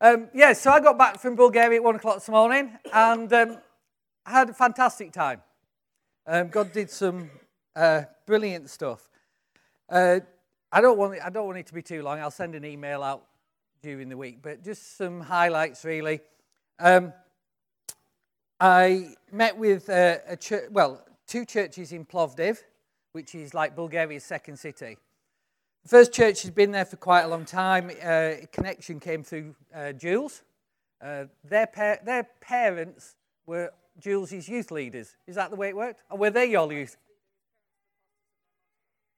Um, yeah, so I got back from Bulgaria at one o'clock this morning and um, I had a fantastic time. Um, God did some uh, brilliant stuff. Uh, I, don't want it, I don't want it to be too long. I'll send an email out during the week, but just some highlights really. Um, I met with uh, a well, two churches in Plovdiv, which is like Bulgaria's second city. First church has been there for quite a long time. Uh, connection came through uh, Jules. Uh, their, par- their parents were Jules' youth leaders. Is that the way it worked? Or were they your youth?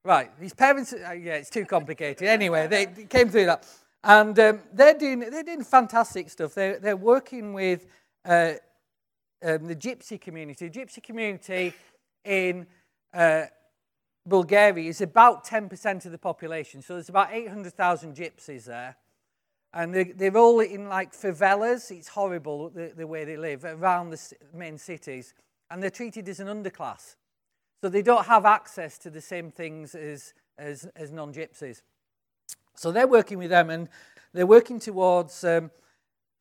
Right, his parents, uh, yeah, it's too complicated. Anyway, they came through that. And um, they're, doing, they're doing fantastic stuff. They're, they're working with uh, um, the gypsy community. The gypsy community in uh, Bulgaria is about 10% of the population. So there's about 800,000 gypsies there. And they, they're all in like favelas. It's horrible the, the way they live around the main cities. And they're treated as an underclass. So they don't have access to the same things as, as, as non gypsies. So they're working with them and they're working towards um,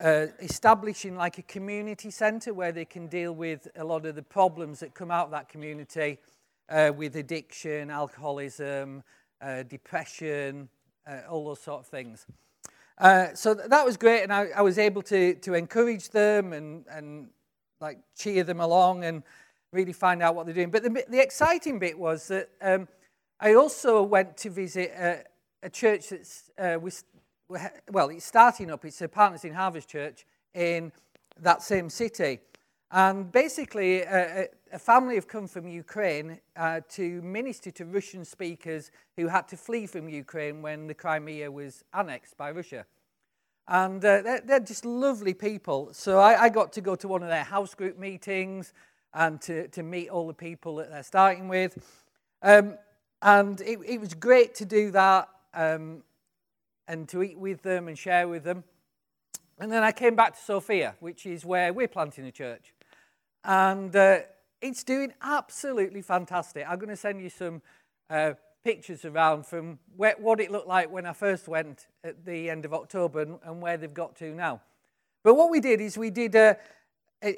uh, establishing like a community centre where they can deal with a lot of the problems that come out of that community uh, with addiction, alcoholism, uh, depression, uh, all those sort of things. Uh, so th- that was great, and I, I, was able to, to encourage them and, and like cheer them along and really find out what they're doing. But the, the exciting bit was that um, I also went to visit a, a church that's uh, well, it's starting up. It's a Partners in Harvest Church in that same city. And basically, a, a family have come from Ukraine uh, to minister to Russian speakers who had to flee from Ukraine when the Crimea was annexed by Russia. And uh, they're, they're, just lovely people. So I, I, got to go to one of their house group meetings and to, to meet all the people that they're starting with. Um, and it, it, was great to do that um, and to eat with them and share with them. And then I came back to Sofia, which is where we're planting a church. And uh, it's doing absolutely fantastic. I'm going to send you some uh, pictures around from where, what it looked like when I first went at the end of October and, and where they've got to now. But what we did is we did a, a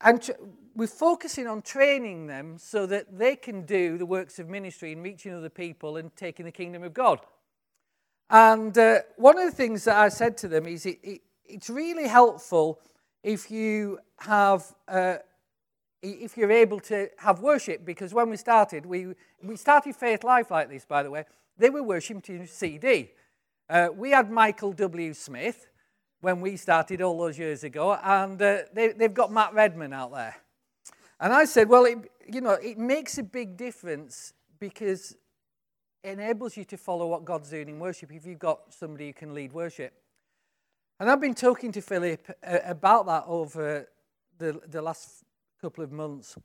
and tr- we're focusing on training them so that they can do the works of ministry and reaching other people and taking the kingdom of God. And uh, one of the things that I said to them is it, it, it's really helpful if you have uh, if you're able to have worship, because when we started, we, we started Faith Life like this, by the way. They were worshiping CD. Uh, we had Michael W. Smith when we started all those years ago, and uh, they, they've got Matt Redman out there. And I said, well, it, you know, it makes a big difference because it enables you to follow what God's doing in worship if you've got somebody who can lead worship. And I've been talking to Philip uh, about that over the, the last couple of months.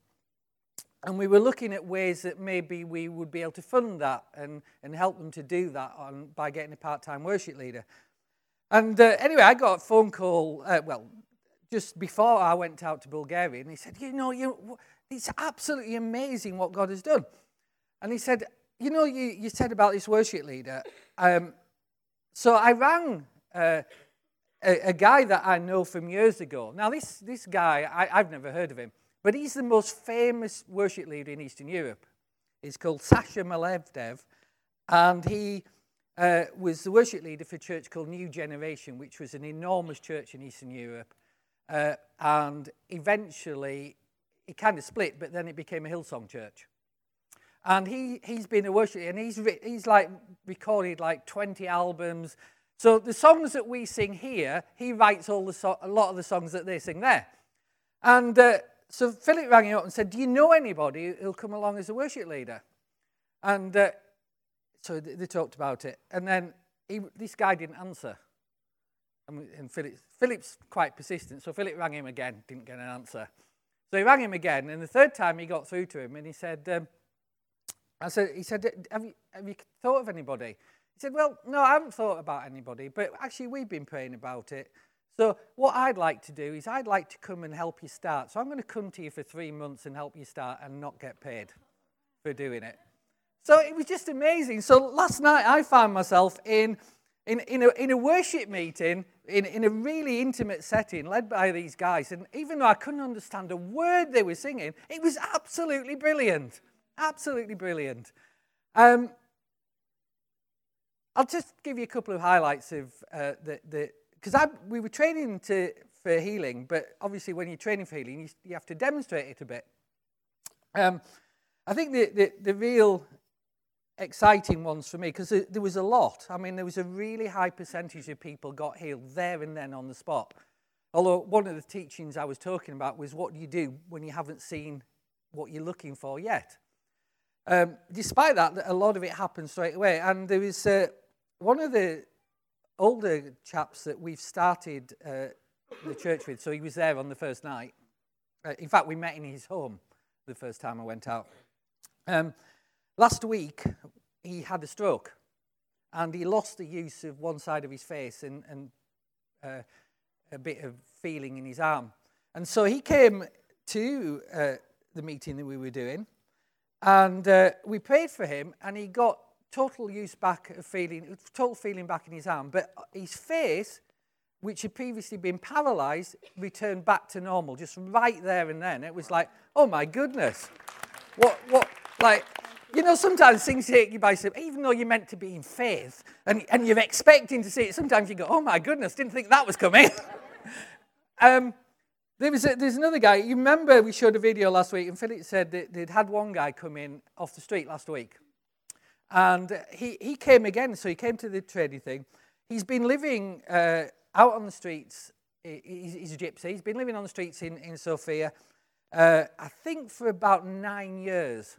And we were looking at ways that maybe we would be able to fund that and, and help them to do that on, by getting a part time worship leader. And uh, anyway, I got a phone call, uh, well, just before I went out to Bulgaria, and he said, You know, you, it's absolutely amazing what God has done. And he said, You know, you, you said about this worship leader. Um, so I rang uh, a, a, guy that I know from years ago. Now, this, this guy, I, I've never heard of him. But he's the most famous worship leader in Eastern Europe. He's called Sasha Malevdev, and he uh, was the worship leader for a church called New Generation, which was an enormous church in Eastern Europe. Uh, and eventually, it kind of split, but then it became a Hillsong church. And he, he's been a worship, and he's, he's like recorded like 20 albums. So the songs that we sing here, he writes all the so- a lot of the songs that they sing there. And uh, so Philip rang him up and said, Do you know anybody who'll come along as a worship leader? And uh, so they, they, talked about it. And then he, this guy didn't answer. And, and Philip, Philip's quite persistent, so Philip rang him again, didn't get an answer. So he rang him again, and the third time he got through to him, and he said, um, I said, he said, have you, have you thought of anybody? He said, well, no, I haven't thought about anybody, but actually we've been praying about it. So, what I'd like to do is, I'd like to come and help you start. So, I'm going to come to you for three months and help you start and not get paid for doing it. So, it was just amazing. So, last night I found myself in, in, in, a, in a worship meeting, in, in a really intimate setting, led by these guys. And even though I couldn't understand a word they were singing, it was absolutely brilliant. Absolutely brilliant. Um, I'll just give you a couple of highlights of uh, the because we were training to for healing, but obviously when you're training for healing, you, you have to demonstrate it a bit. Um, I think the, the, the real exciting ones for me because there was a lot. I mean, there was a really high percentage of people got healed there and then on the spot. Although one of the teachings I was talking about was what do you do when you haven't seen what you're looking for yet? Um, despite that, a lot of it happened straight away. And there was uh, one of the older chaps that we've started uh, the church with, so he was there on the first night. Uh, in fact, we met in his home the first time I went out. Um, Last week, he had a stroke and he lost the use of one side of his face and, and uh, a bit of feeling in his arm. And so he came to uh, the meeting that we were doing and uh, we prayed for him and he got total use back of feeling, total feeling back in his arm. But his face, which had previously been paralyzed, returned back to normal just right there and then. It was like, oh my goodness. What, what, like, you know, sometimes things take you by surprise, even though you're meant to be in faith and, and you're expecting to see it. Sometimes you go, oh my goodness, didn't think that was coming. um, there was a, there's another guy. You remember we showed a video last week, and Philip said that they'd had one guy come in off the street last week. And he, he came again, so he came to the trading thing. He's been living uh, out on the streets. He's, he's, a gypsy. He's been living on the streets in, in Sofia, uh, I think, for about nine years.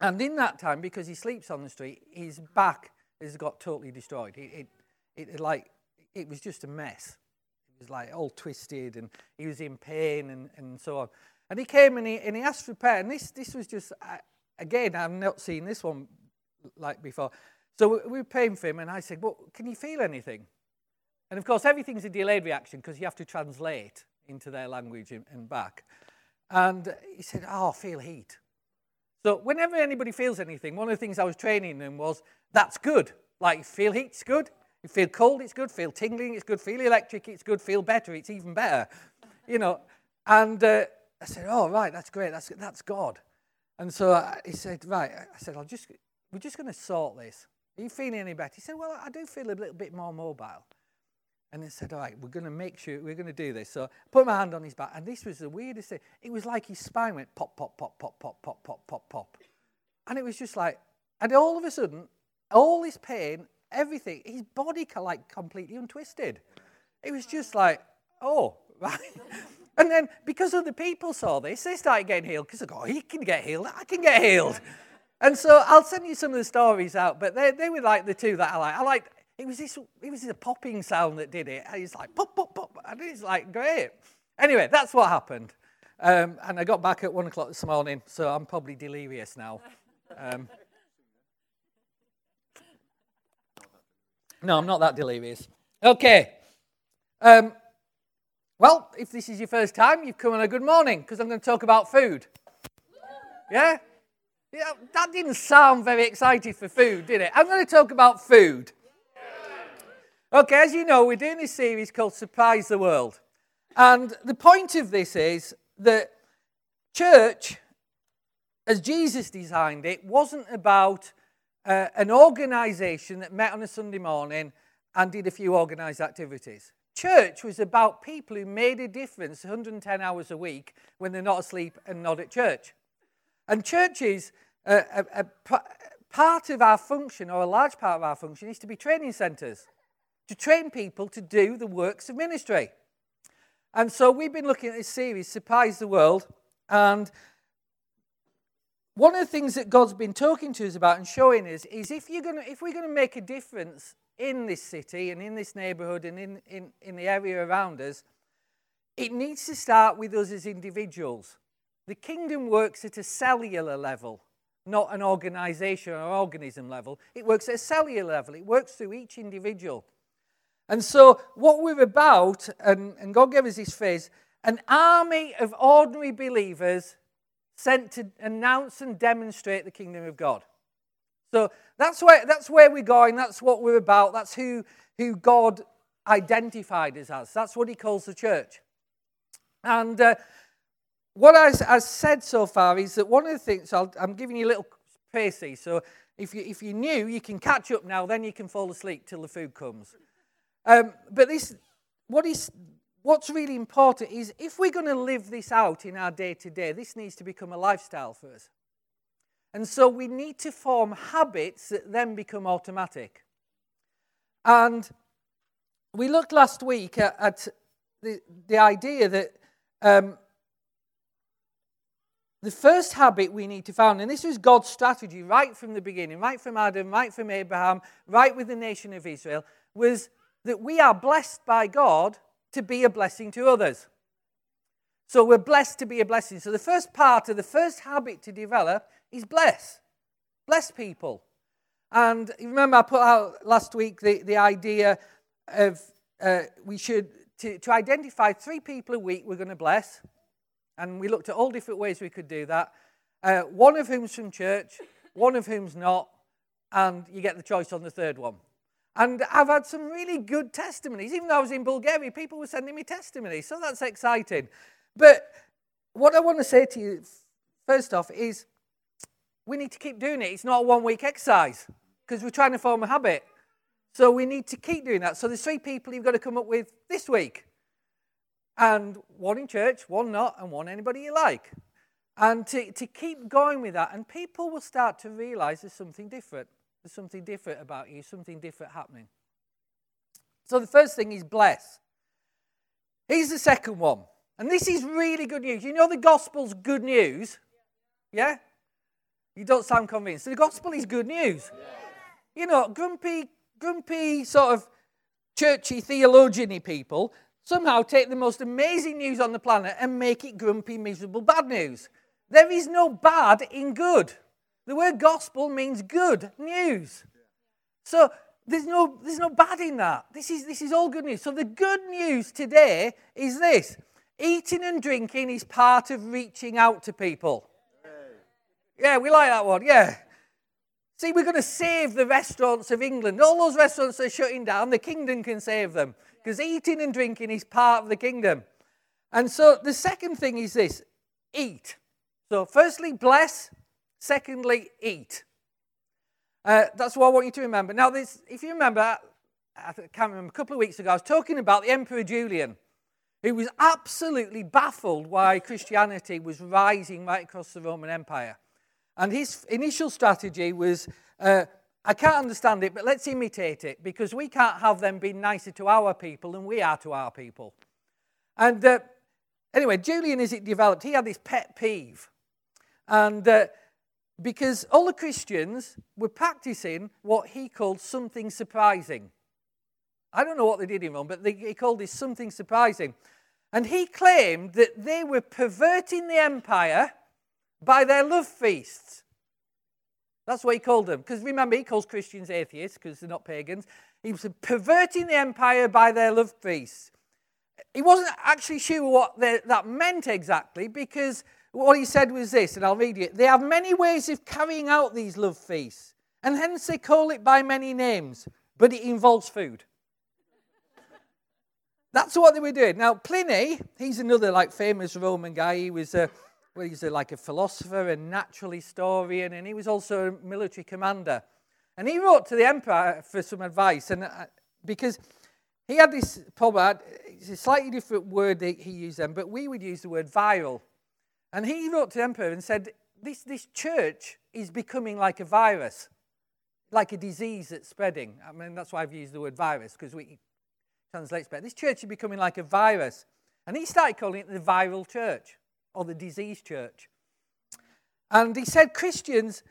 And in that time, because he sleeps on the street, his back has got totally destroyed. It, it, it, like, it was just a mess. It was like all twisted and he was in pain and, and so on. And he came and he, and he asked for prayer. And this, this was just, uh, again, I've not seen this one like before. So we, we were praying for him and I said, well, can you feel anything? And of course, everything's a delayed reaction because you have to translate into their language and, and back. And he said, oh, I feel heat. So whenever anybody feels anything, one of the things I was training them was that's good. Like feel heat's good, you feel cold, it's good, feel tingling, it's good, feel electric, it's good, feel better, it's even better. You know, and uh, I said, oh, right, that's great, that's, that's God. And so I, he said, right, I said, I'll just, we're just going to sort this. Are you feeling any better? He said, well, I do feel a little bit more mobile. And he said, all right, we're going to make sure, we're going to do this. So I put my hand on his back, and this was the weirdest thing. It was like his spine went pop, pop, pop, pop, pop, pop, pop, pop, pop. And it was just like, and all of a sudden, all this pain, everything, his body like completely untwisted. It was just like, oh, right. And then because other people saw this, they started getting healed because they go, oh, he can get healed, I can get healed. And so I'll send you some of the stories out, but they, they were like the two that I like. I like it was this, it was a popping sound that did it. And it's like pop, pop, pop. And it's like, great. Anyway, that's what happened. Um, and I got back at one o'clock this morning, so I'm probably delirious now. Um, no, I'm not that delirious. Okay. Um, well, if this is your first time, you've come on a good morning because I'm going to talk about food. Yeah? Yeah, that didn't sound very excited for food, did it? I'm going to talk about food. Okay, as you know, we're doing this series called Surprise the World. And the point of this is that church, as Jesus designed it, wasn't about uh, an organization that met on a Sunday morning and did a few organized activities. Church was about people who made a difference 110 hours a week when they're not asleep and not at church. And churches, uh, a, part of our function, or a large part of our function, is to be training centers to train people to do the works of ministry. And so we've been looking at this series, Surprise the World, and one of the things that God's been talking to us about and showing us is if, you're gonna, if we're going to make a difference in this city and in this neighborhood and in, in, in the area around us, it needs to start with us as individuals. The kingdom works at a cellular level, not an organization or organism level. It works at a cellular level, it works through each individual. And so, what we're about, and, and God gave us this phrase an army of ordinary believers sent to announce and demonstrate the kingdom of God. So that's where, that's where we're going. That's what we're about. That's who, who God identified us as. That's what he calls the church. And uh, what I, have said so far is that one of the things, i am giving you a little pacey. So if, you, if you're new, you can catch up now, then you can fall asleep till the food comes. Um, but this, what is, what's really important is if we're going to live this out in our day to day, this needs to become a lifestyle for us. And so we need to form habits that then become automatic. And we looked last week at, at the, the idea that um, the first habit we need to found, and this was God's strategy right from the beginning, right from Adam, right from Abraham, right with the nation of Israel, was that we are blessed by God to be a blessing to others. So we're blessed to be a blessing. So the first part of the first habit to develop is bless. Bless people. And you remember, I put out last week the, the idea of uh, we should, to, to identify three people a week we're going to bless. And we looked at all different ways we could do that. Uh, one of whom's from church, one of whom's not, and you get the choice on the third one. And I've had some really good testimonies. Even though I was in Bulgaria, people were sending me testimonies. So that's exciting. But what I want to say to you, first off, is we need to keep doing it. It's not a one week exercise because we're trying to form a habit. So we need to keep doing that. So there's three people you've got to come up with this week. And one in church, one not, and one anybody you like. And to, to keep going with that, and people will start to realize there's something different. There's something different about you, something different happening. So the first thing is bless. Here's the second one. And this is really good news. You know the gospel's good news? Yeah? You don't sound convinced. The gospel is good news. You know, grumpy, grumpy, sort of churchy, theologian people somehow take the most amazing news on the planet and make it grumpy, miserable, bad news. There is no bad in good. The word gospel means good news. So there's no, there's no bad in that. This is, this is all good news. So the good news today is this eating and drinking is part of reaching out to people. Yeah, we like that one. Yeah. See, we're going to save the restaurants of England. All those restaurants are shutting down. The kingdom can save them because eating and drinking is part of the kingdom. And so the second thing is this eat. So, firstly, bless. Secondly, eat. Uh, that's what I want you to remember. Now, this, if you remember, I can't remember, a couple of weeks ago, I was talking about the Emperor Julian, who was absolutely baffled why Christianity was rising right across the Roman Empire. And his initial strategy was uh, I can't understand it, but let's imitate it because we can't have them be nicer to our people than we are to our people. And uh, anyway, Julian, as it developed, he had this pet peeve. And uh, because all the Christians were practicing what he called something surprising. I don't know what they did in Rome, but they, he called this something surprising. And he claimed that they were perverting the empire by their love feasts. That's what he called them. Because remember, he calls Christians atheists because they're not pagans. He was perverting the empire by their love feasts. He wasn't actually sure what that meant exactly because what he said was this, and I'll read it. They have many ways of carrying out these love feasts, and hence they call it by many names, but it involves food. That's what they were doing. Now, Pliny, he's another like famous Roman guy. He was a, well, he's a, like a philosopher and natural historian, and he was also a military commander. And he wrote to the emperor for some advice, and uh, because he had this problem, it's a slightly different word that he used then, but we would use the word viral. And he wrote to the emperor and said, this, this church is becoming like a virus, like a disease that's spreading. I mean, that's why I've used the word virus, because we translate better. This church is becoming like a virus. And he started calling it the viral church or the disease church. And he said Christians,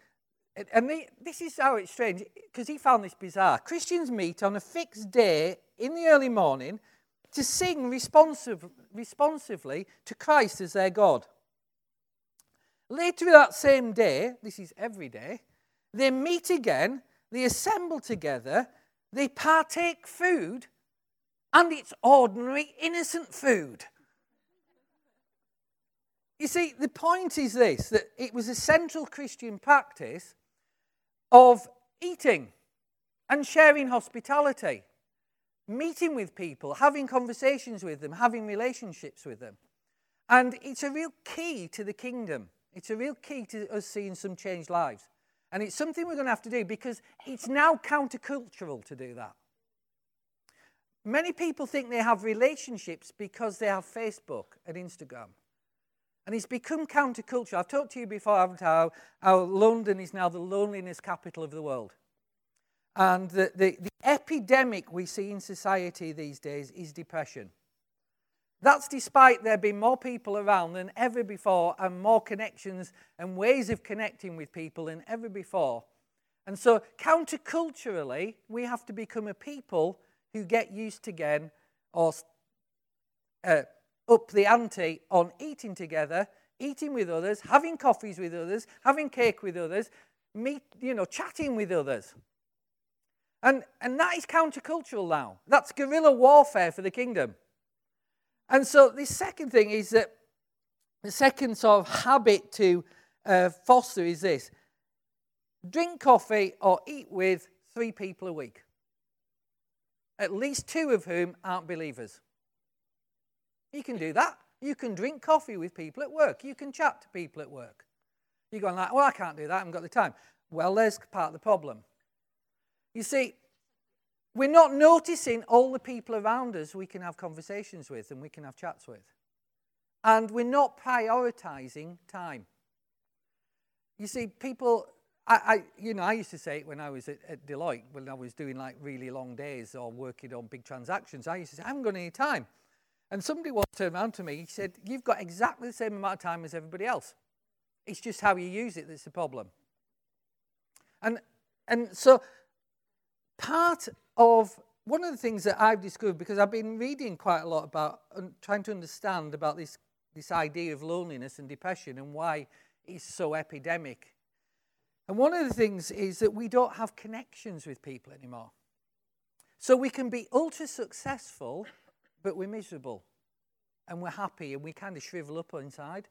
and they, this is how it's strange, because he found this bizarre. Christians meet on a fixed day in the early morning to sing responsive, responsively to Christ as their God. Later that same day, this is every day, they meet again, they assemble together, they partake food, and it's ordinary, innocent food. You see, the point is this that it was a central Christian practice, of eating and sharing hospitality, meeting with people, having conversations with them, having relationships with them. And it's a real key to the kingdom. It's a real key to us seeing some changed lives. And it's something we're going to have to do because it's now countercultural to do that. Many people think they have relationships because they have Facebook and Instagram. And it's become counterculture. I've talked to you before, haven't I, how, how London is now the loneliness capital of the world. And the, the, the epidemic we see in society these days is depression. That's despite there being more people around than ever before and more connections and ways of connecting with people than ever before. And so, counterculturally, we have to become a people who get used again or uh, up the ante on eating together, eating with others, having coffees with others, having cake with others, meet, you know, chatting with others. And, and that is countercultural now. That's guerrilla warfare for the kingdom. And so the second thing is that the second sort of habit to uh, foster is this drink coffee or eat with three people a week, at least two of whom aren't believers. You can do that. You can drink coffee with people at work. You can chat to people at work. You're going like, well, I can't do that. I haven't got the time. Well, there's part of the problem. You see, we're not noticing all the people around us we can have conversations with and we can have chats with. And we're not prioritizing time. You see, people, I, I, you know, I used to say it when I was at, at, Deloitte, when I was doing like really long days or working on big transactions. I used to say, I haven't got any time. And somebody once turned around to me, he said, You've got exactly the same amount of time as everybody else. It's just how you use it that's the problem. And, and so, part of one of the things that I've discovered, because I've been reading quite a lot about and trying to understand about this, this idea of loneliness and depression and why it's so epidemic. And one of the things is that we don't have connections with people anymore. So we can be ultra successful but we're miserable and we're happy and we kind of shrivel up inside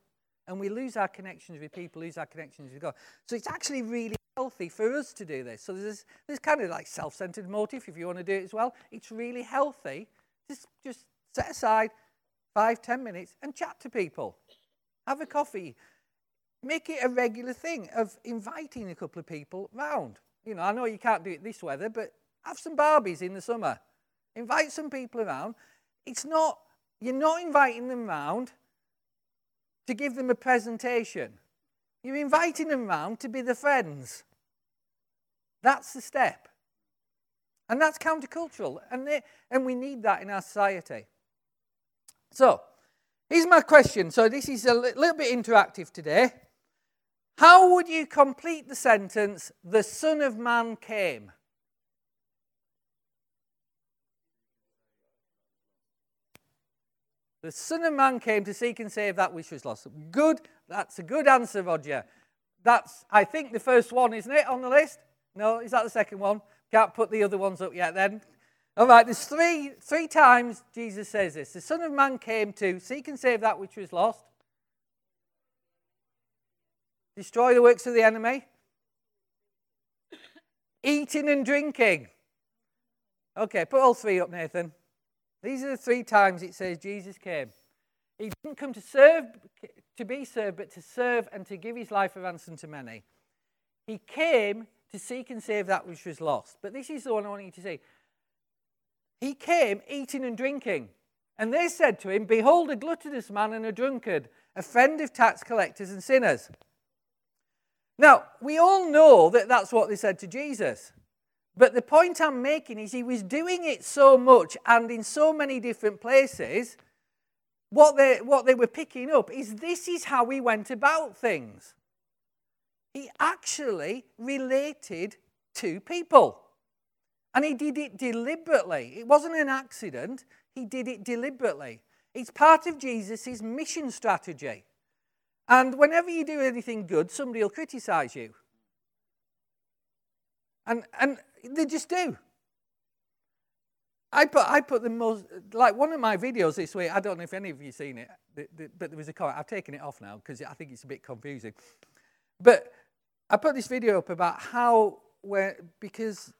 and we lose our connections with people, lose our connections with God. So it's actually really healthy for us to do this. So there's this kind of like self-centered motive if you want to do it as well. It's really healthy. Just just set aside five, ten minutes and chat to people. Have a coffee. Make it a regular thing of inviting a couple of people round. You know, I know you can't do it this weather, but have some Barbies in the summer. Invite some people around it's not, you're not inviting them round to give them a presentation. You're inviting them round to be the friends. That's the step. And that's countercultural. And, they, and we need that in our society. So, here's my question. So, this is a little bit interactive today. How would you complete the sentence, the Son of Man came? The Son of Man came to seek and save that which was lost. Good. That's a good answer, Roger. That's, I think, the first one, isn't it, on the list? No, is that the second one? Can't put the other ones up yet then. All right, there's three, three times Jesus says this. The Son of Man came to seek and save that which was lost, destroy the works of the enemy, eating and drinking. Okay, put all three up, Nathan. These are the three times it says Jesus came. He didn't come to serve, to be served, but to serve and to give his life a ransom to many. He came to seek and save that which was lost. But this is the one I want you to see. He came eating and drinking. And they said to him, Behold, a gluttonous man and a drunkard, a friend of tax collectors and sinners. Now, we all know that that's what they said to Jesus. But the point I'm making is he was doing it so much and in so many different places. What they, what they were picking up is this is how he went about things. He actually related to people. And he did it deliberately. It wasn't an accident, he did it deliberately. It's part of Jesus' mission strategy. And whenever you do anything good, somebody will criticize you. And, and they just do. I put, I put the most, like one of my videos this week, I don't know if any of you seen it, but there was a comment. I've taken it off now because I think it's a bit confusing. But I put this video up about how where, because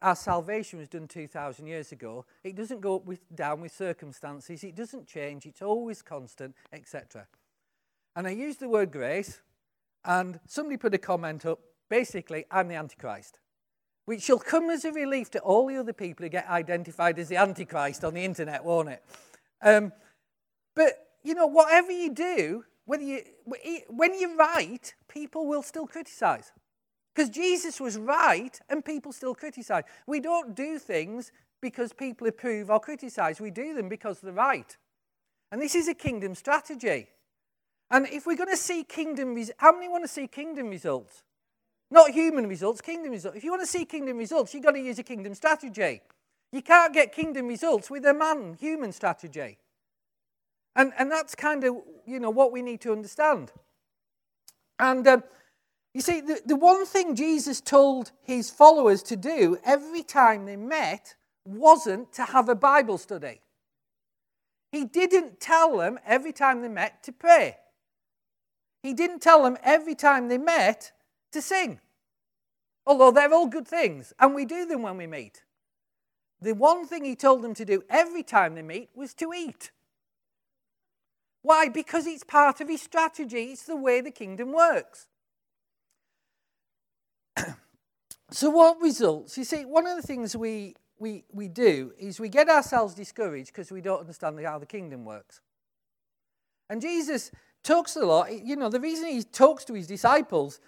our salvation was done 2,000 years ago, it doesn't go up with, down with circumstances, it doesn't change, it's always constant, etc. And I used the word grace, and somebody put a comment up basically, I'm the Antichrist, which shall come as a relief to all the other people who get identified as the Antichrist on the internet, won't it? Um, but, you know, whatever you do, whether you, when you're right, people will still criticize. Because Jesus was right and people still criticize. We don't do things because people approve or criticize. We do them because they're right. And this is a kingdom strategy. And if we're going to see kingdom how many want to see kingdom results? Not human results, kingdom results. If you want to see kingdom results, you've got to use a kingdom strategy. You can't get kingdom results with a man human strategy. And, and that's kind of, you know, what we need to understand. And um, you see, the, the one thing Jesus told his followers to do every time they met wasn't to have a Bible study. He didn't tell them every time they met to pray. He didn't tell them every time they met to sing. Although they're all good things, and we do them when we meet. The one thing he told them to do every time they meet was to eat. Why? Because it's part of his strategy, it's the way the kingdom works. so, what results? You see, one of the things we, we, we do is we get ourselves discouraged because we don't understand how the kingdom works. And Jesus talks a lot. You know, the reason he talks to his disciples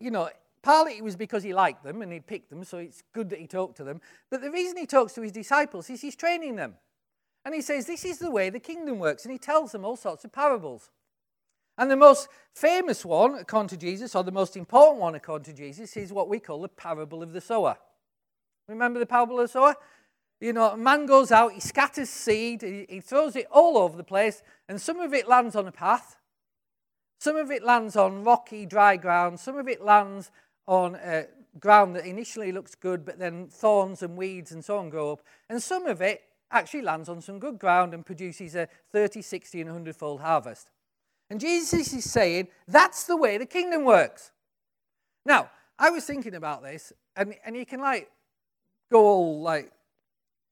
you know, partly it was because he liked them and he'd picked them, so it's good that he talked to them. But the reason he talks to his disciples is he's training them. And he says, This is the way the kingdom works. And he tells them all sorts of parables. And the most famous one, according to Jesus, or the most important one, according to Jesus, is what we call the parable of the sower. Remember the parable of the sower? You know, a man goes out, he scatters seed, he, he throws it all over the place, and some of it lands on a path, some of it lands on rocky, dry ground. Some of it lands on ground that initially looks good, but then thorns and weeds and so on grow up. And some of it actually lands on some good ground and produces a 30, 60, and 100 fold harvest. And Jesus is saying that's the way the kingdom works. Now, I was thinking about this, and, and you can like go all like,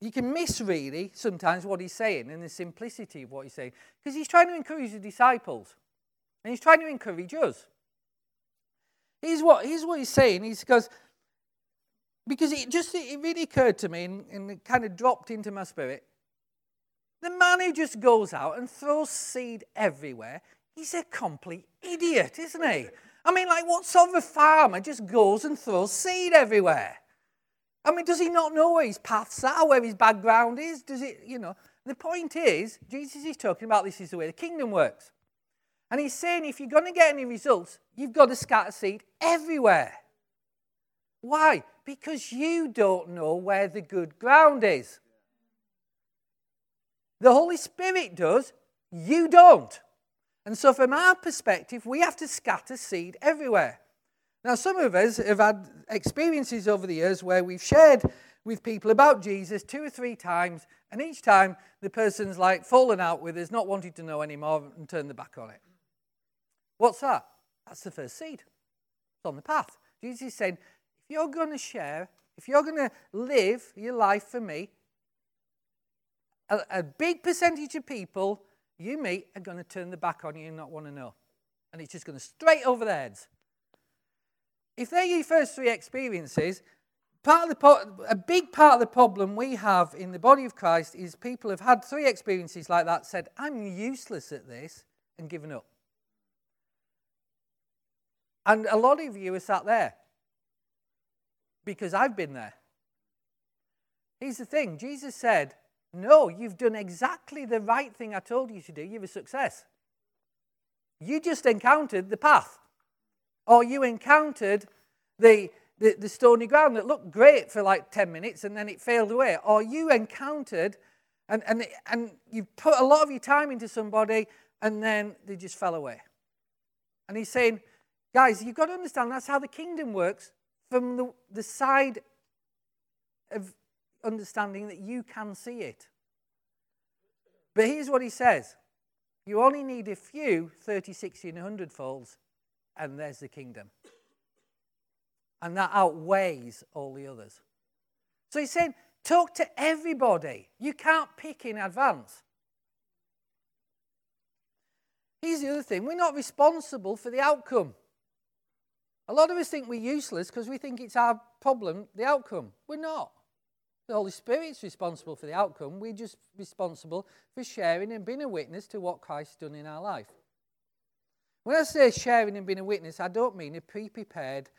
you can miss really sometimes what he's saying and the simplicity of what he's saying because he's trying to encourage the disciples. And he's trying to encourage us. Here's what, here's what he's saying. He goes, because it just it really occurred to me and, and it kind of dropped into my spirit. The man who just goes out and throws seed everywhere, he's a complete idiot, isn't he? I mean, like, what sort of a farmer just goes and throws seed everywhere? I mean, does he not know where his paths are, where his background is? Does it, you know? The point is, Jesus is talking about this is the way the kingdom works. And he's saying if you're going to get any results, you've got to scatter seed everywhere. Why? Because you don't know where the good ground is. The Holy Spirit does, you don't. And so, from our perspective, we have to scatter seed everywhere. Now, some of us have had experiences over the years where we've shared with people about Jesus two or three times, and each time the person's like fallen out with us, not wanting to know anymore, and turned the back on it. What's that? That's the first seed. It's on the path. Jesus is saying, if you're going to share, if you're going to live your life for me, a, a big percentage of people you meet are going to turn their back on you and not want to know. And it's just going to straight over their heads. If they're your first three experiences, part of the a big part of the problem we have in the body of Christ is people have had three experiences like that, said, I'm useless at this, and given up. And a lot of you are sat there because I've been there. Here's the thing Jesus said, No, you've done exactly the right thing I told you to do. You're a success. You just encountered the path, or you encountered the, the, the stony ground that looked great for like 10 minutes and then it failed away, or you encountered and, and, and you put a lot of your time into somebody and then they just fell away. And he's saying, Guys, you've got to understand that's how the kingdom works from the, the side of understanding that you can see it. But here's what he says you only need a few 30, 60, and 100 folds, and there's the kingdom. and that outweighs all the others. So he's saying, talk to everybody. You can't pick in advance. Here's the other thing we're not responsible for the outcome. A lot of us think we're useless because we think it's our problem, the outcome. We're not. The Holy Spirit's responsible for the outcome. We're just responsible for sharing and being a witness to what Christ's done in our life. When I say sharing and being a witness, I don't mean a pre prepared,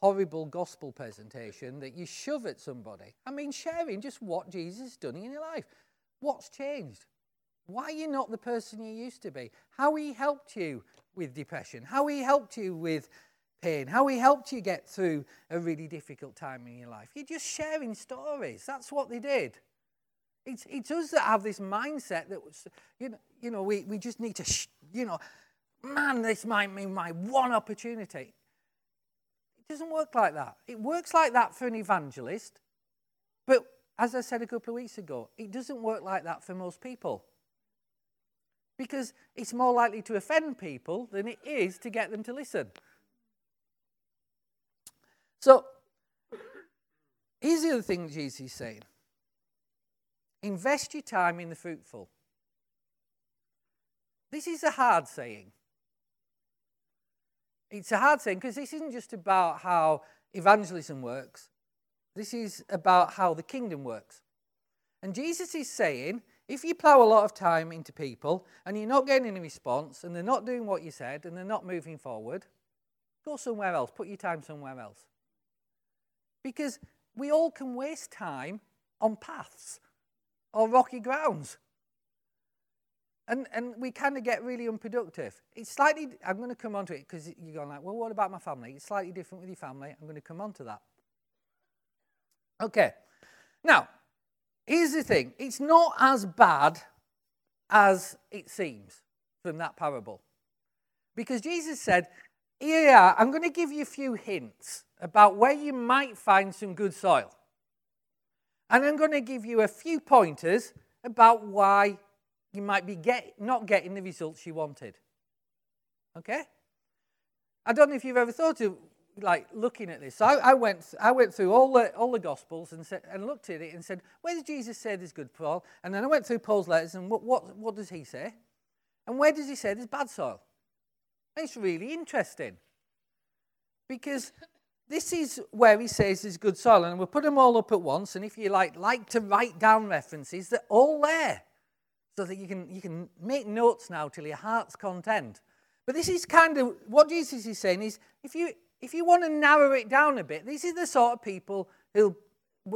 horrible gospel presentation that you shove at somebody. I mean sharing just what Jesus has done in your life. What's changed? Why are you not the person you used to be? How he helped you with depression? How he helped you with pain? How he helped you get through a really difficult time in your life? You're just sharing stories. That's what they did. It's, it's us that have this mindset that, was, you know, you know we, we just need to, sh- you know, man, this might be my one opportunity. It doesn't work like that. It works like that for an evangelist, but as I said a couple of weeks ago, it doesn't work like that for most people. Because it's more likely to offend people than it is to get them to listen. So, here's the other thing Jesus is saying invest your time in the fruitful. This is a hard saying. It's a hard saying because this isn't just about how evangelism works, this is about how the kingdom works. And Jesus is saying, if you plow a lot of time into people and you're not getting any response and they're not doing what you said and they're not moving forward, go somewhere else, put your time somewhere else. Because we all can waste time on paths or rocky grounds and, and we kind of get really unproductive. It's slightly, I'm going to come on to it because you're going like, well, what about my family? It's slightly different with your family. I'm going to come on to that. Okay. Now, here's the thing it's not as bad as it seems from that parable. Because Jesus said, yeah, I'm going to give you a few hints about where you might find some good soil. And I'm going to give you a few pointers about why you might be get, not getting the results you wanted. Okay? I don't know if you've ever thought of like looking at this. So I, I, went, I went through all the, all the Gospels and, said, and looked at it and said, where does Jesus say there's good soil? And then I went through Paul's letters and what, what, what does he say? And where does he say there's bad soil? It's really interesting because this is where he says there's good soil. And we'll put them all up at once. And if you like, like to write down references, they're all there so that you can, you can make notes now till your heart's content. But this is kind of what Jesus is saying is if you, if you want to narrow it down a bit, these are the sort of people who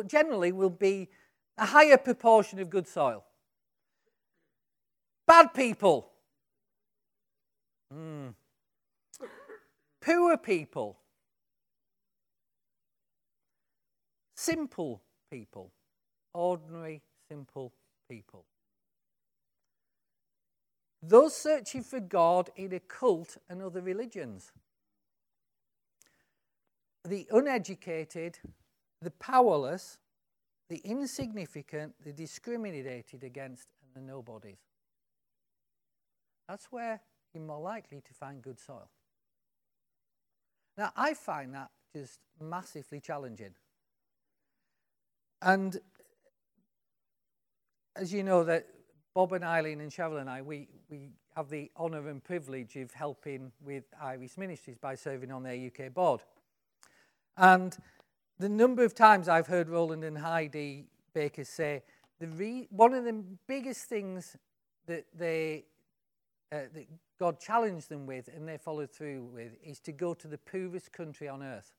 generally will be a higher proportion of good soil. Bad people. Mm. Poor people. Simple people. Ordinary, simple people. Those searching for God in a cult and other religions. The uneducated, the powerless, the insignificant, the discriminated against, and the nobodies. That's where you're more likely to find good soil. Now, I find that just massively challenging. And as you know, that Bob and Eileen and Cheryl and I, we, we have the honour and privilege of helping with Iris Ministries by serving on their UK board. And the number of times I've heard Roland and Heidi Baker say, the re- one of the biggest things that they uh, that God challenged them with and they followed through with is to go to the poorest country on earth.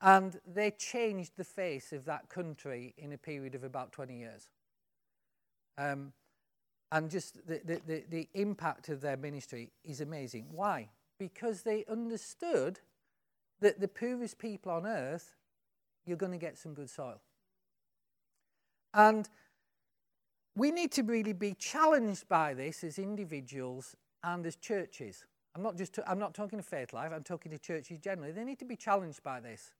And they changed the face of that country in a period of about 20 years. Um, and just the, the, the, the impact of their ministry is amazing. Why? Because they understood that the poorest people on earth, you're going to get some good soil. And we need to really be challenged by this as individuals and as churches. I'm not just I'm not talking to faith life, I'm talking to churches generally. They need to be challenged by this.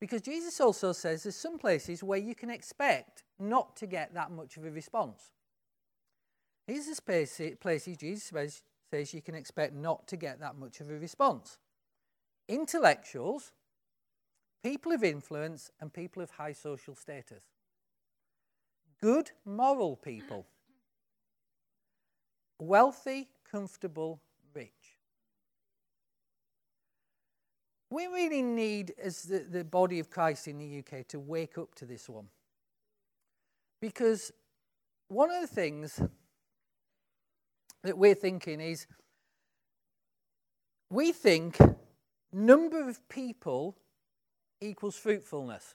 Because Jesus also says there's some places where you can expect not to get that much of a response. Here's the places Jesus says you can expect not to get that much of a response. Intellectuals, people of influence, and people of high social status. Good moral people. Wealthy, comfortable, rich. We really need, as the, the body of Christ in the UK, to wake up to this one. Because one of the things that we're thinking is we think number of people equals fruitfulness.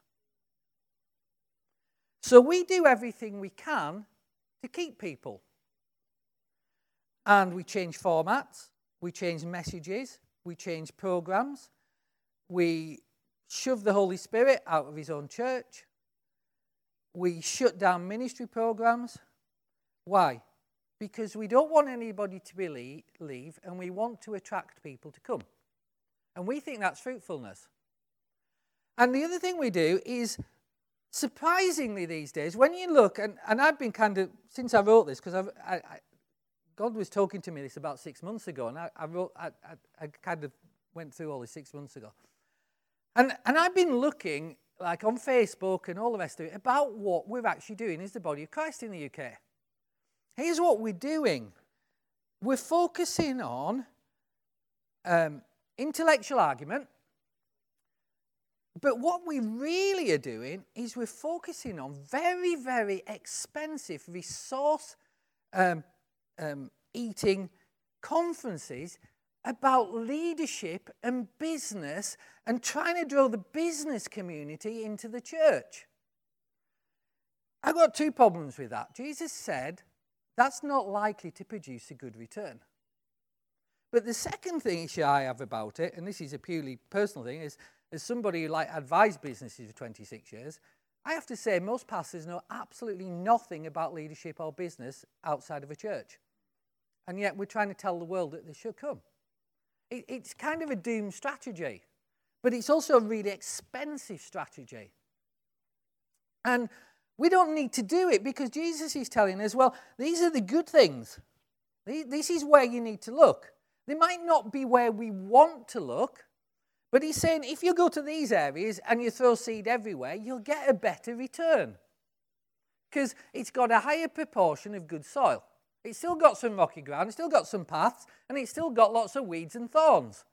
So we do everything we can to keep people. And we change formats, we change messages, we change programs, we shove the Holy Spirit out of his own church, we shut down ministry programs. Why? Because we don't want anybody to leave and we want to attract people to come. And we think that's fruitfulness. And the other thing we do is, surprisingly these days, when you look, and, and I've been kind of, since I wrote this, because I, I, God was talking to me this about six months ago, and I, I wrote, I, I, kind of went through all this six months ago. And, and I've been looking, like on Facebook and all the rest of it, about what we're actually doing as the body of Christ in the UK. Here's what we're doing we're focusing on um, intellectual argument, but what we really are doing is we're focusing on very, very expensive resource um, um, eating conferences about leadership and business and trying to draw the business community into the church. I've got two problems with that. Jesus said that's not likely to produce a good return. But the second thing I have about it, and this is a purely personal thing, is as somebody who like advised businesses for 26 years, I have to say most pastors know absolutely nothing about leadership or business outside of a church. And yet we're trying to tell the world that they should come. It, it's kind of a doomed strategy, but it's also a really expensive strategy. And we don't need to do it because Jesus is telling us, well, these are the good things. This is where you need to look. They might not be where we want to look, but he's saying if you go to these areas and you throw seed everywhere, you'll get a better return. Because it's got a higher proportion of good soil. It's still got some rocky ground, it's still got some paths, and it's still got lots of weeds and thorns.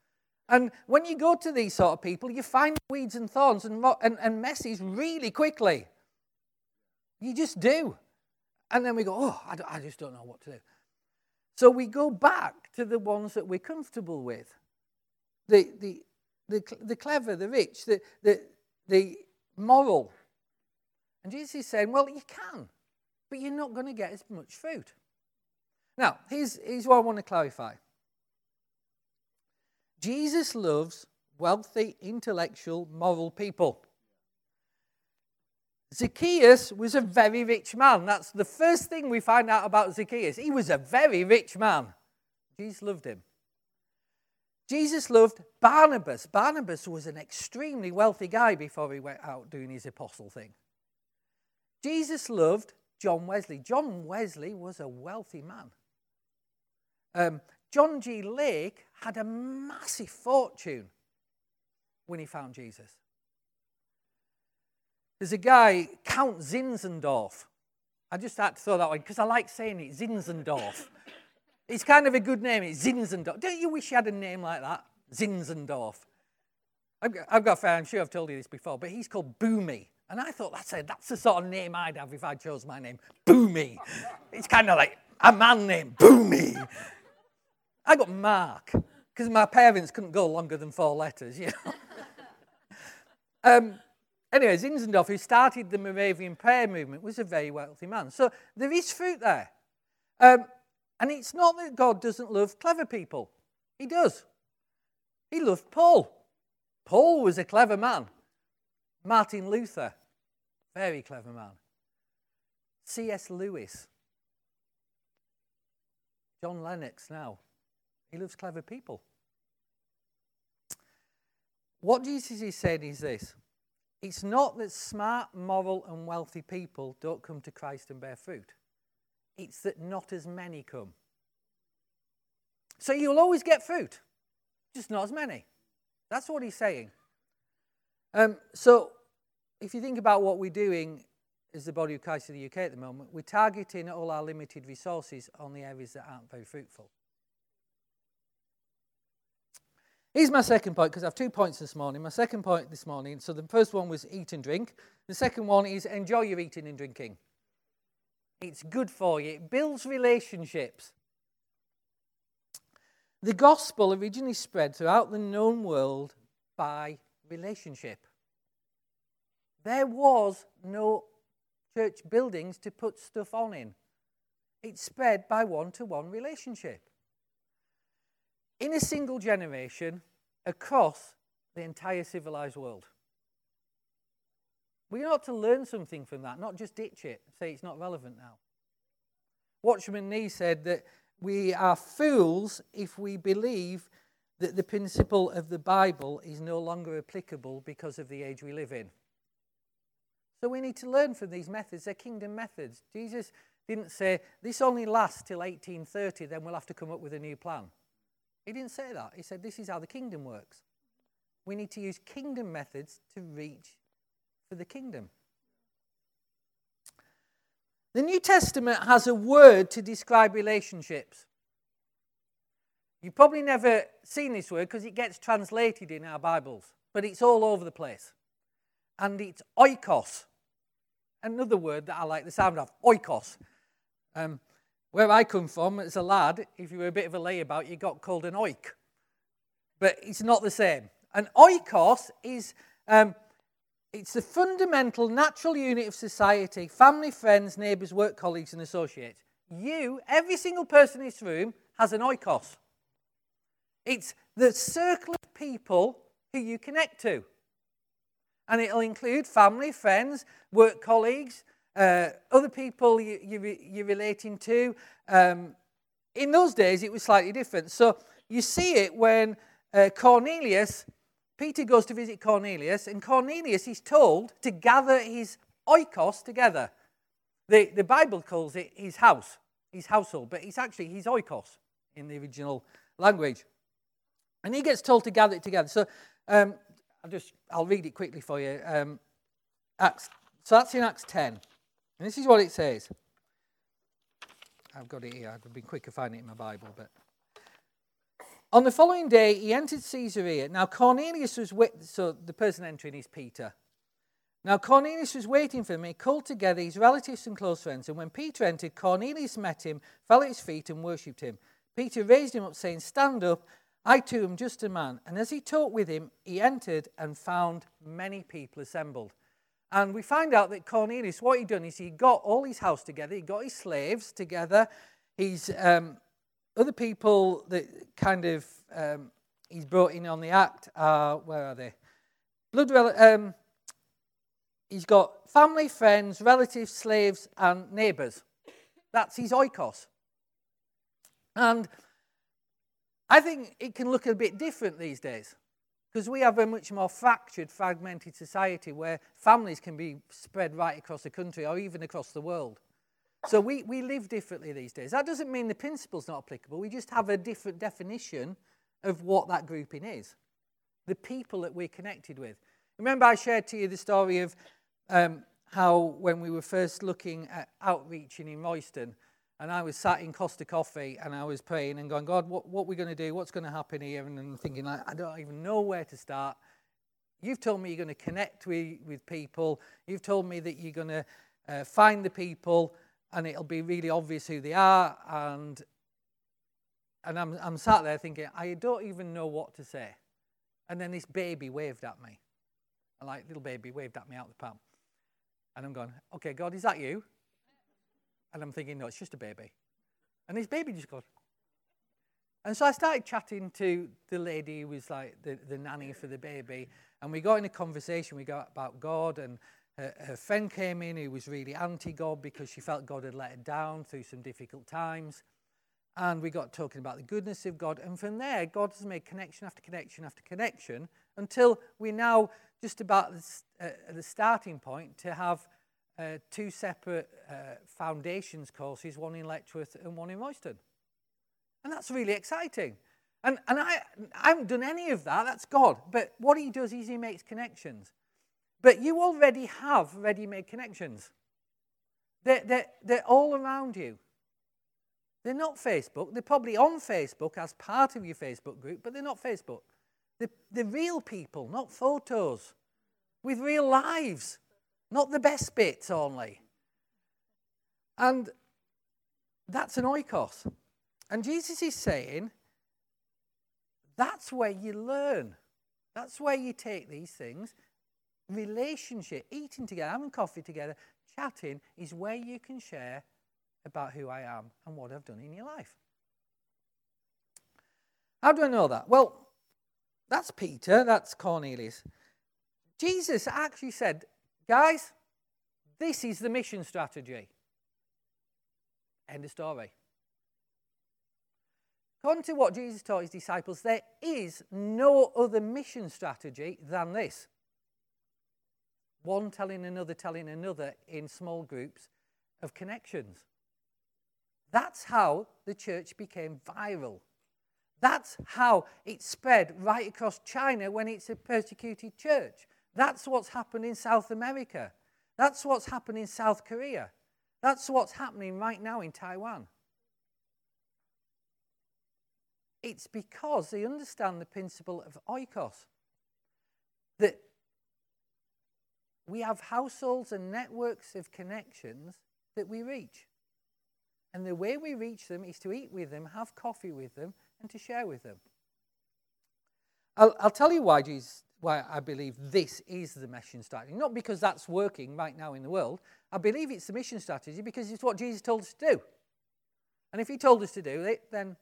And when you go to these sort of people, you find weeds and thorns and, and, and messes really quickly. You just do. And then we go, oh, I, I just don't know what to do. So we go back to the ones that we're comfortable with. The, the, the, the clever, the rich, the, the, the moral. And Jesus is saying, well, you can, but you're not going to get as much fruit. Now, here's, here's what I want to clarify Jesus loves wealthy, intellectual, moral people. Zacchaeus was a very rich man. That's the first thing we find out about Zacchaeus. He was a very rich man. Jesus loved him. Jesus loved Barnabas. Barnabas was an extremely wealthy guy before he went out doing his apostle thing. Jesus loved John Wesley. John Wesley was a wealthy man. Um, John G. Lake had a massive fortune when he found Jesus. There's a guy, Count Zinzendorf. I just had to throw that one because I like saying it, Zinzendorf. It's kind of a good name. It's Zinzendorf. Don't you wish you had a name like that? Zinzendorf. I've got, friend, I'm sure I've told you this before, but he's called Boomy. And I thought that's, a, that's the sort of name I'd have if I chose my name. Boomy. It's kind of like a man named Boomy. I got Mark because my parents couldn't go longer than four letters, you know. um, anyway, Zinzendorf, who started the Moravian prayer movement, was a very wealthy man. So there is fruit there. Um, and it's not that God doesn't love clever people, He does. He loved Paul. Paul was a clever man. Martin Luther, very clever man. C.S. Lewis. John Lennox now. He loves clever people. What Jesus is saying is this it's not that smart, moral, and wealthy people don't come to Christ and bear fruit. It's that not as many come. So you'll always get fruit, just not as many. That's what he's saying. Um, so, if you think about what we're doing as the body of Christ in the UK at the moment, we're targeting all our limited resources on the areas that aren't very fruitful. Here's my second point because I have two points this morning. My second point this morning so the first one was eat and drink, the second one is enjoy your eating and drinking. It's good for you, it builds relationships. The gospel originally spread throughout the known world by relationship. There was no church buildings to put stuff on in. It spread by one to one relationship. In a single generation across the entire civilized world. We ought to learn something from that, not just ditch it, say it's not relevant now. Watchman Nee said that we are fools if we believe that the principle of the Bible is no longer applicable because of the age we live in. So we need to learn from these methods. They're kingdom methods. Jesus didn't say, this only lasts till 1830, then we'll have to come up with a new plan. He didn't say that. He said, this is how the kingdom works. We need to use kingdom methods to reach for the kingdom. The New Testament has a word to describe relationships. You've probably never seen this word because it gets translated in our Bibles, but it's all over the place. And it's oikos. Another word that I like the sound of, oikos. Um, where I come from, as a lad, if you were a bit of a layabout, you got called an oik. But it's not the same. An oikos is um, it's the fundamental natural unit of society family, friends, neighbours, work colleagues, and associates. You, every single person in this room, has an oikos. It's the circle of people who you connect to. And it'll include family, friends, work colleagues, uh, other people you, you, you're relating to. Um, in those days, it was slightly different. So you see it when uh, Cornelius Peter goes to visit Cornelius, and Cornelius is told to gather his oikos together. The, the Bible calls it his house, his household, but it's actually his oikos in the original language. And he gets told to gather it together. So um, I'll just I'll read it quickly for you. Um, Acts, so that's in Acts 10. And this is what it says. I've got it here. I've been quicker finding it in my Bible, but on the following day, he entered Caesarea. Now, Cornelius was, with, so the person entering is Peter. Now, Cornelius was waiting for him. He called together his relatives and close friends. And when Peter entered, Cornelius met him, fell at his feet, and worshipped him. Peter raised him up, saying, Stand up, I too am just a man. And as he talked with him, he entered and found many people assembled. And we find out that Cornelius, what he'd done is he got all his house together, he got his slaves together, he's um, other people that kind of um, he's brought in on the act are, where are they? Blood, um, he's got family, friends, relatives, slaves, and neighbours. That's his oikos. And I think it can look a bit different these days because we have a much more fractured, fragmented society where families can be spread right across the country or even across the world. So we, we live differently these days. That doesn't mean the principle's not applicable. We just have a different definition of what that grouping is. The people that we're connected with. Remember, I shared to you the story of um, how when we were first looking at outreaching in Royston, and I was sat in Costa Coffee and I was praying and going, God, what, what are we going to do? What's going to happen here? And I'm thinking, like, I don't even know where to start. You've told me you're going to connect with, with people. You've told me that you're going to uh, find the people and it'll be really obvious who they are. And, and I'm, I'm sat there thinking, I don't even know what to say. And then this baby waved at me. And like little baby waved at me out the palm. And I'm going, okay, God, is that you? And I'm thinking, no, it's just a baby. And this baby just goes. And so I started chatting to the lady who was like the, the nanny for the baby. And we got in a conversation. We got about God and her, her friend came in who was really anti God because she felt God had let her down through some difficult times. And we got talking about the goodness of God. And from there, God has made connection after connection after connection until we're now just about the, uh, the starting point to have uh, two separate uh, foundations courses, one in Letchworth and one in Royston. And that's really exciting. And, and I, I haven't done any of that, that's God. But what he does is he makes connections. But you already have ready made connections, they're, they're, they're all around you. They're not Facebook. They're probably on Facebook as part of your Facebook group, but they're not Facebook. They're, they're real people, not photos, with real lives, not the best bits only. And that's an oikos. And Jesus is saying that's where you learn. That's where you take these things. Relationship, eating together, having coffee together, chatting is where you can share about who I am and what I've done in your life. How do I know that? Well, that's Peter, that's Cornelius. Jesus actually said, guys, this is the mission strategy. End of story. According to what Jesus taught his disciples, there is no other mission strategy than this. One telling another, telling another in small groups of connections. That's how the church became viral. That's how it spread right across China when it's a persecuted church. That's what's happened in South America. That's what's happened in South Korea. That's what's happening right now in Taiwan. It's because they understand the principle of oikos. That we have households and networks of connections that we reach. And the way we reach them is to eat with them, have coffee with them, and to share with them. I'll, I'll tell you why, Jesus, why I believe this is the mission strategy. Not because that's working right now in the world. I believe it's the mission strategy because it's what Jesus told us to do. And if he told us to do it, then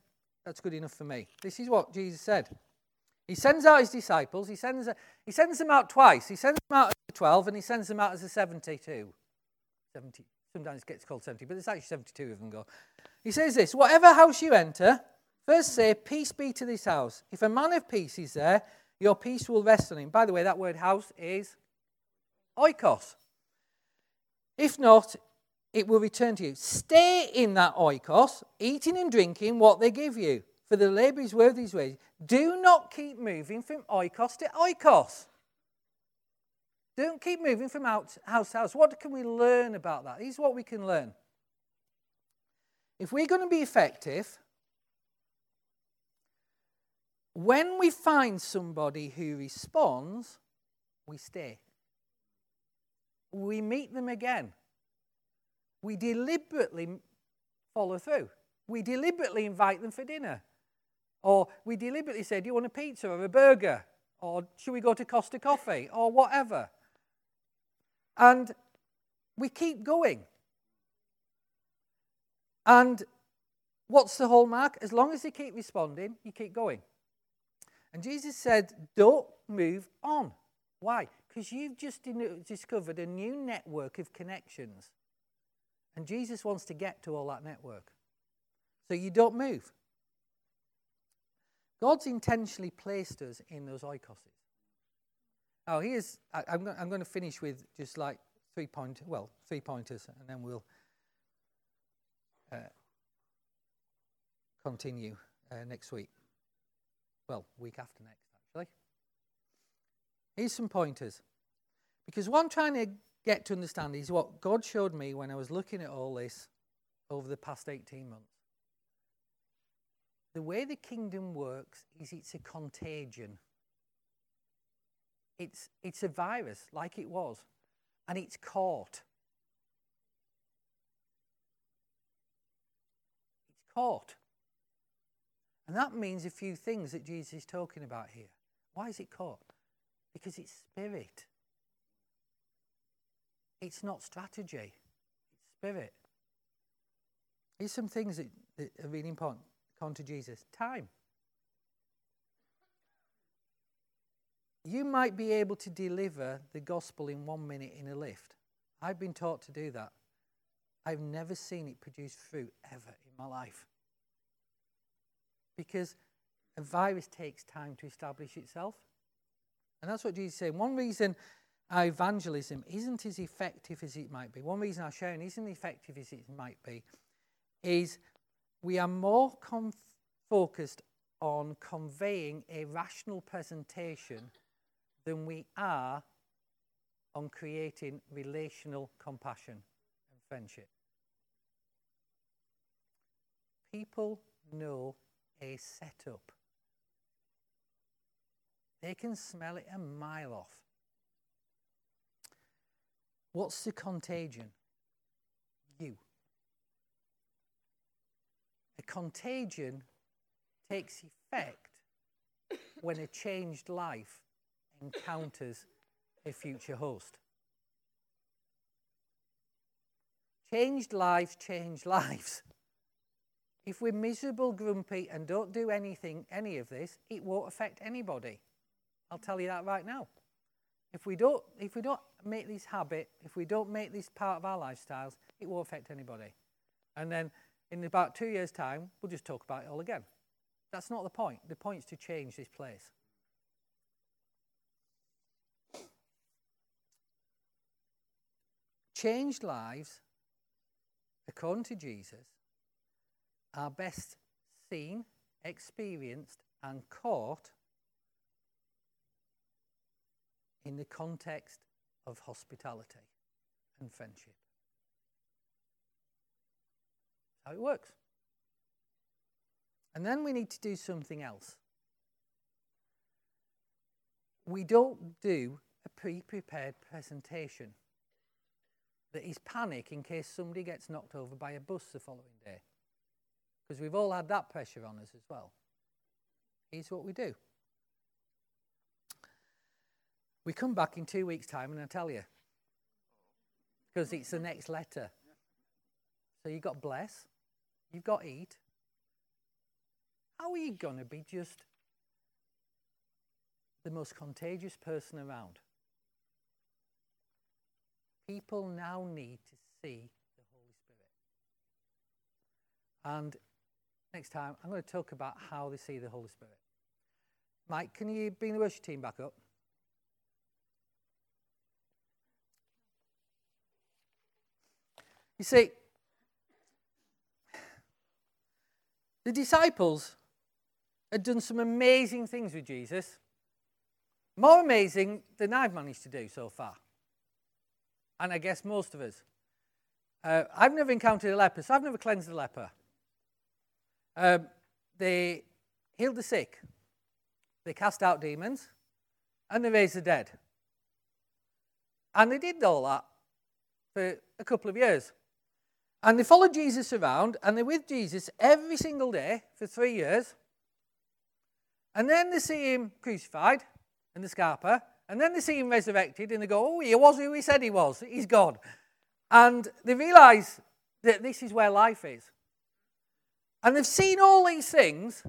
that's good enough for me. This is what Jesus said. He sends out his disciples. He sends, he sends them out twice. He sends them out 12 and he sends them out as a 72. 70, Sometimes it gets called 70, but it's actually 72 of them go. He says this Whatever house you enter, first say, Peace be to this house. If a man of peace is there, your peace will rest on him. By the way, that word house is oikos. If not, it will return to you. Stay in that oikos, eating and drinking what they give you, for the labor is worth his wages. Do not keep moving from oikos to oikos. Don't keep moving from house to house. What can we learn about that? Here's what we can learn. If we're going to be effective, when we find somebody who responds, we stay. We meet them again. We deliberately follow through. We deliberately invite them for dinner. Or we deliberately say, Do you want a pizza or a burger? Or should we go to Costa Coffee? Or whatever. And we keep going. And what's the hallmark? As long as you keep responding, you keep going. And Jesus said, Don't move on. Why? Because you've just discovered a new network of connections. And Jesus wants to get to all that network. So you don't move. God's intentionally placed us in those oikoses. Oh, here's, I, am I'm going to finish with just like three point, well, three pointers, and then we'll uh, continue uh, next week. Well, week after next, actually. Here's some pointers. Because what I'm trying to get to understand is what God showed me when I was looking at all this over the past 18 months. The way the kingdom works is it's a contagion. It's, it's a virus, like it was, and it's caught. It's caught. And that means a few things that Jesus is talking about here. Why is it caught? Because it's spirit. It's not strategy, it's spirit. Here's some things that, that are really important. Come to Jesus. Time. You might be able to deliver the gospel in one minute in a lift. I've been taught to do that. I've never seen it produce fruit ever in my life. Because a virus takes time to establish itself. And that's what Jesus is saying. One reason our evangelism isn't as effective as it might be, one reason our sharing isn't as effective as it might be, is we are more com- focused on conveying a rational presentation than we are on creating relational compassion and friendship. People know a setup. They can smell it a mile off. What's the contagion? You. A contagion takes effect when a changed life encounters a future host. Changed lives change lives. If we're miserable, grumpy, and don't do anything, any of this, it won't affect anybody. I'll tell you that right now. If we don't, if we don't make this habit, if we don't make this part of our lifestyles, it won't affect anybody. And then in about two years' time, we'll just talk about it all again. That's not the point. The point is to change this place. Changed lives, according to Jesus, are best seen, experienced, and caught in the context of hospitality and friendship. How it works. And then we need to do something else. We don't do a pre prepared presentation that is panic in case somebody gets knocked over by a bus the following day. Because we've all had that pressure on us as well. Here's what we do we come back in two weeks' time and I tell you. Because it's the next letter. So you've got bless, you've got eat. How are you going to be just the most contagious person around? People now need to see the Holy Spirit. And next time, I'm going to talk about how they see the Holy Spirit. Mike, can you bring the worship team back up? You see, the disciples had done some amazing things with Jesus, more amazing than I've managed to do so far. And I guess most of us. Uh, I've never encountered a leper, so I've never cleansed a leper. Um, they healed the sick, they cast out demons, and they raised the dead. And they did all that for a couple of years. And they followed Jesus around and they're with Jesus every single day for three years. And then they see him crucified in the scarpa. And then they see him resurrected and they go, Oh, he was who he said he was. He's God. And they realize that this is where life is. And they've seen all these things.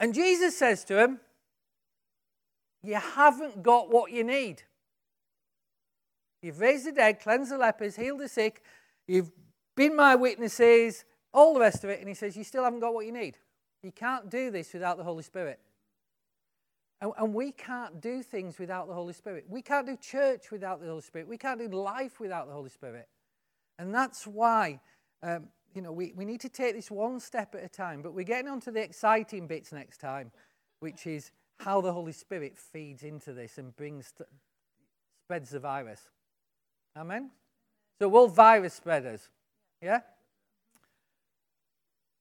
And Jesus says to them, You haven't got what you need. You've raised the dead, cleansed the lepers, healed the sick, You've been my witnesses, all the rest of it. And he says, You still haven't got what you need. You can't do this without the Holy Spirit. And, and, we can't do things without the Holy Spirit. We can't do church without the Holy Spirit. We can't do life without the Holy Spirit. And that's why, um, you know, we, we need to take this one step at a time. But we're getting on to the exciting bits next time, which is how the Holy Spirit feeds into this and brings, spreads the virus. Amen? So we're all virus spreaders. Yeah?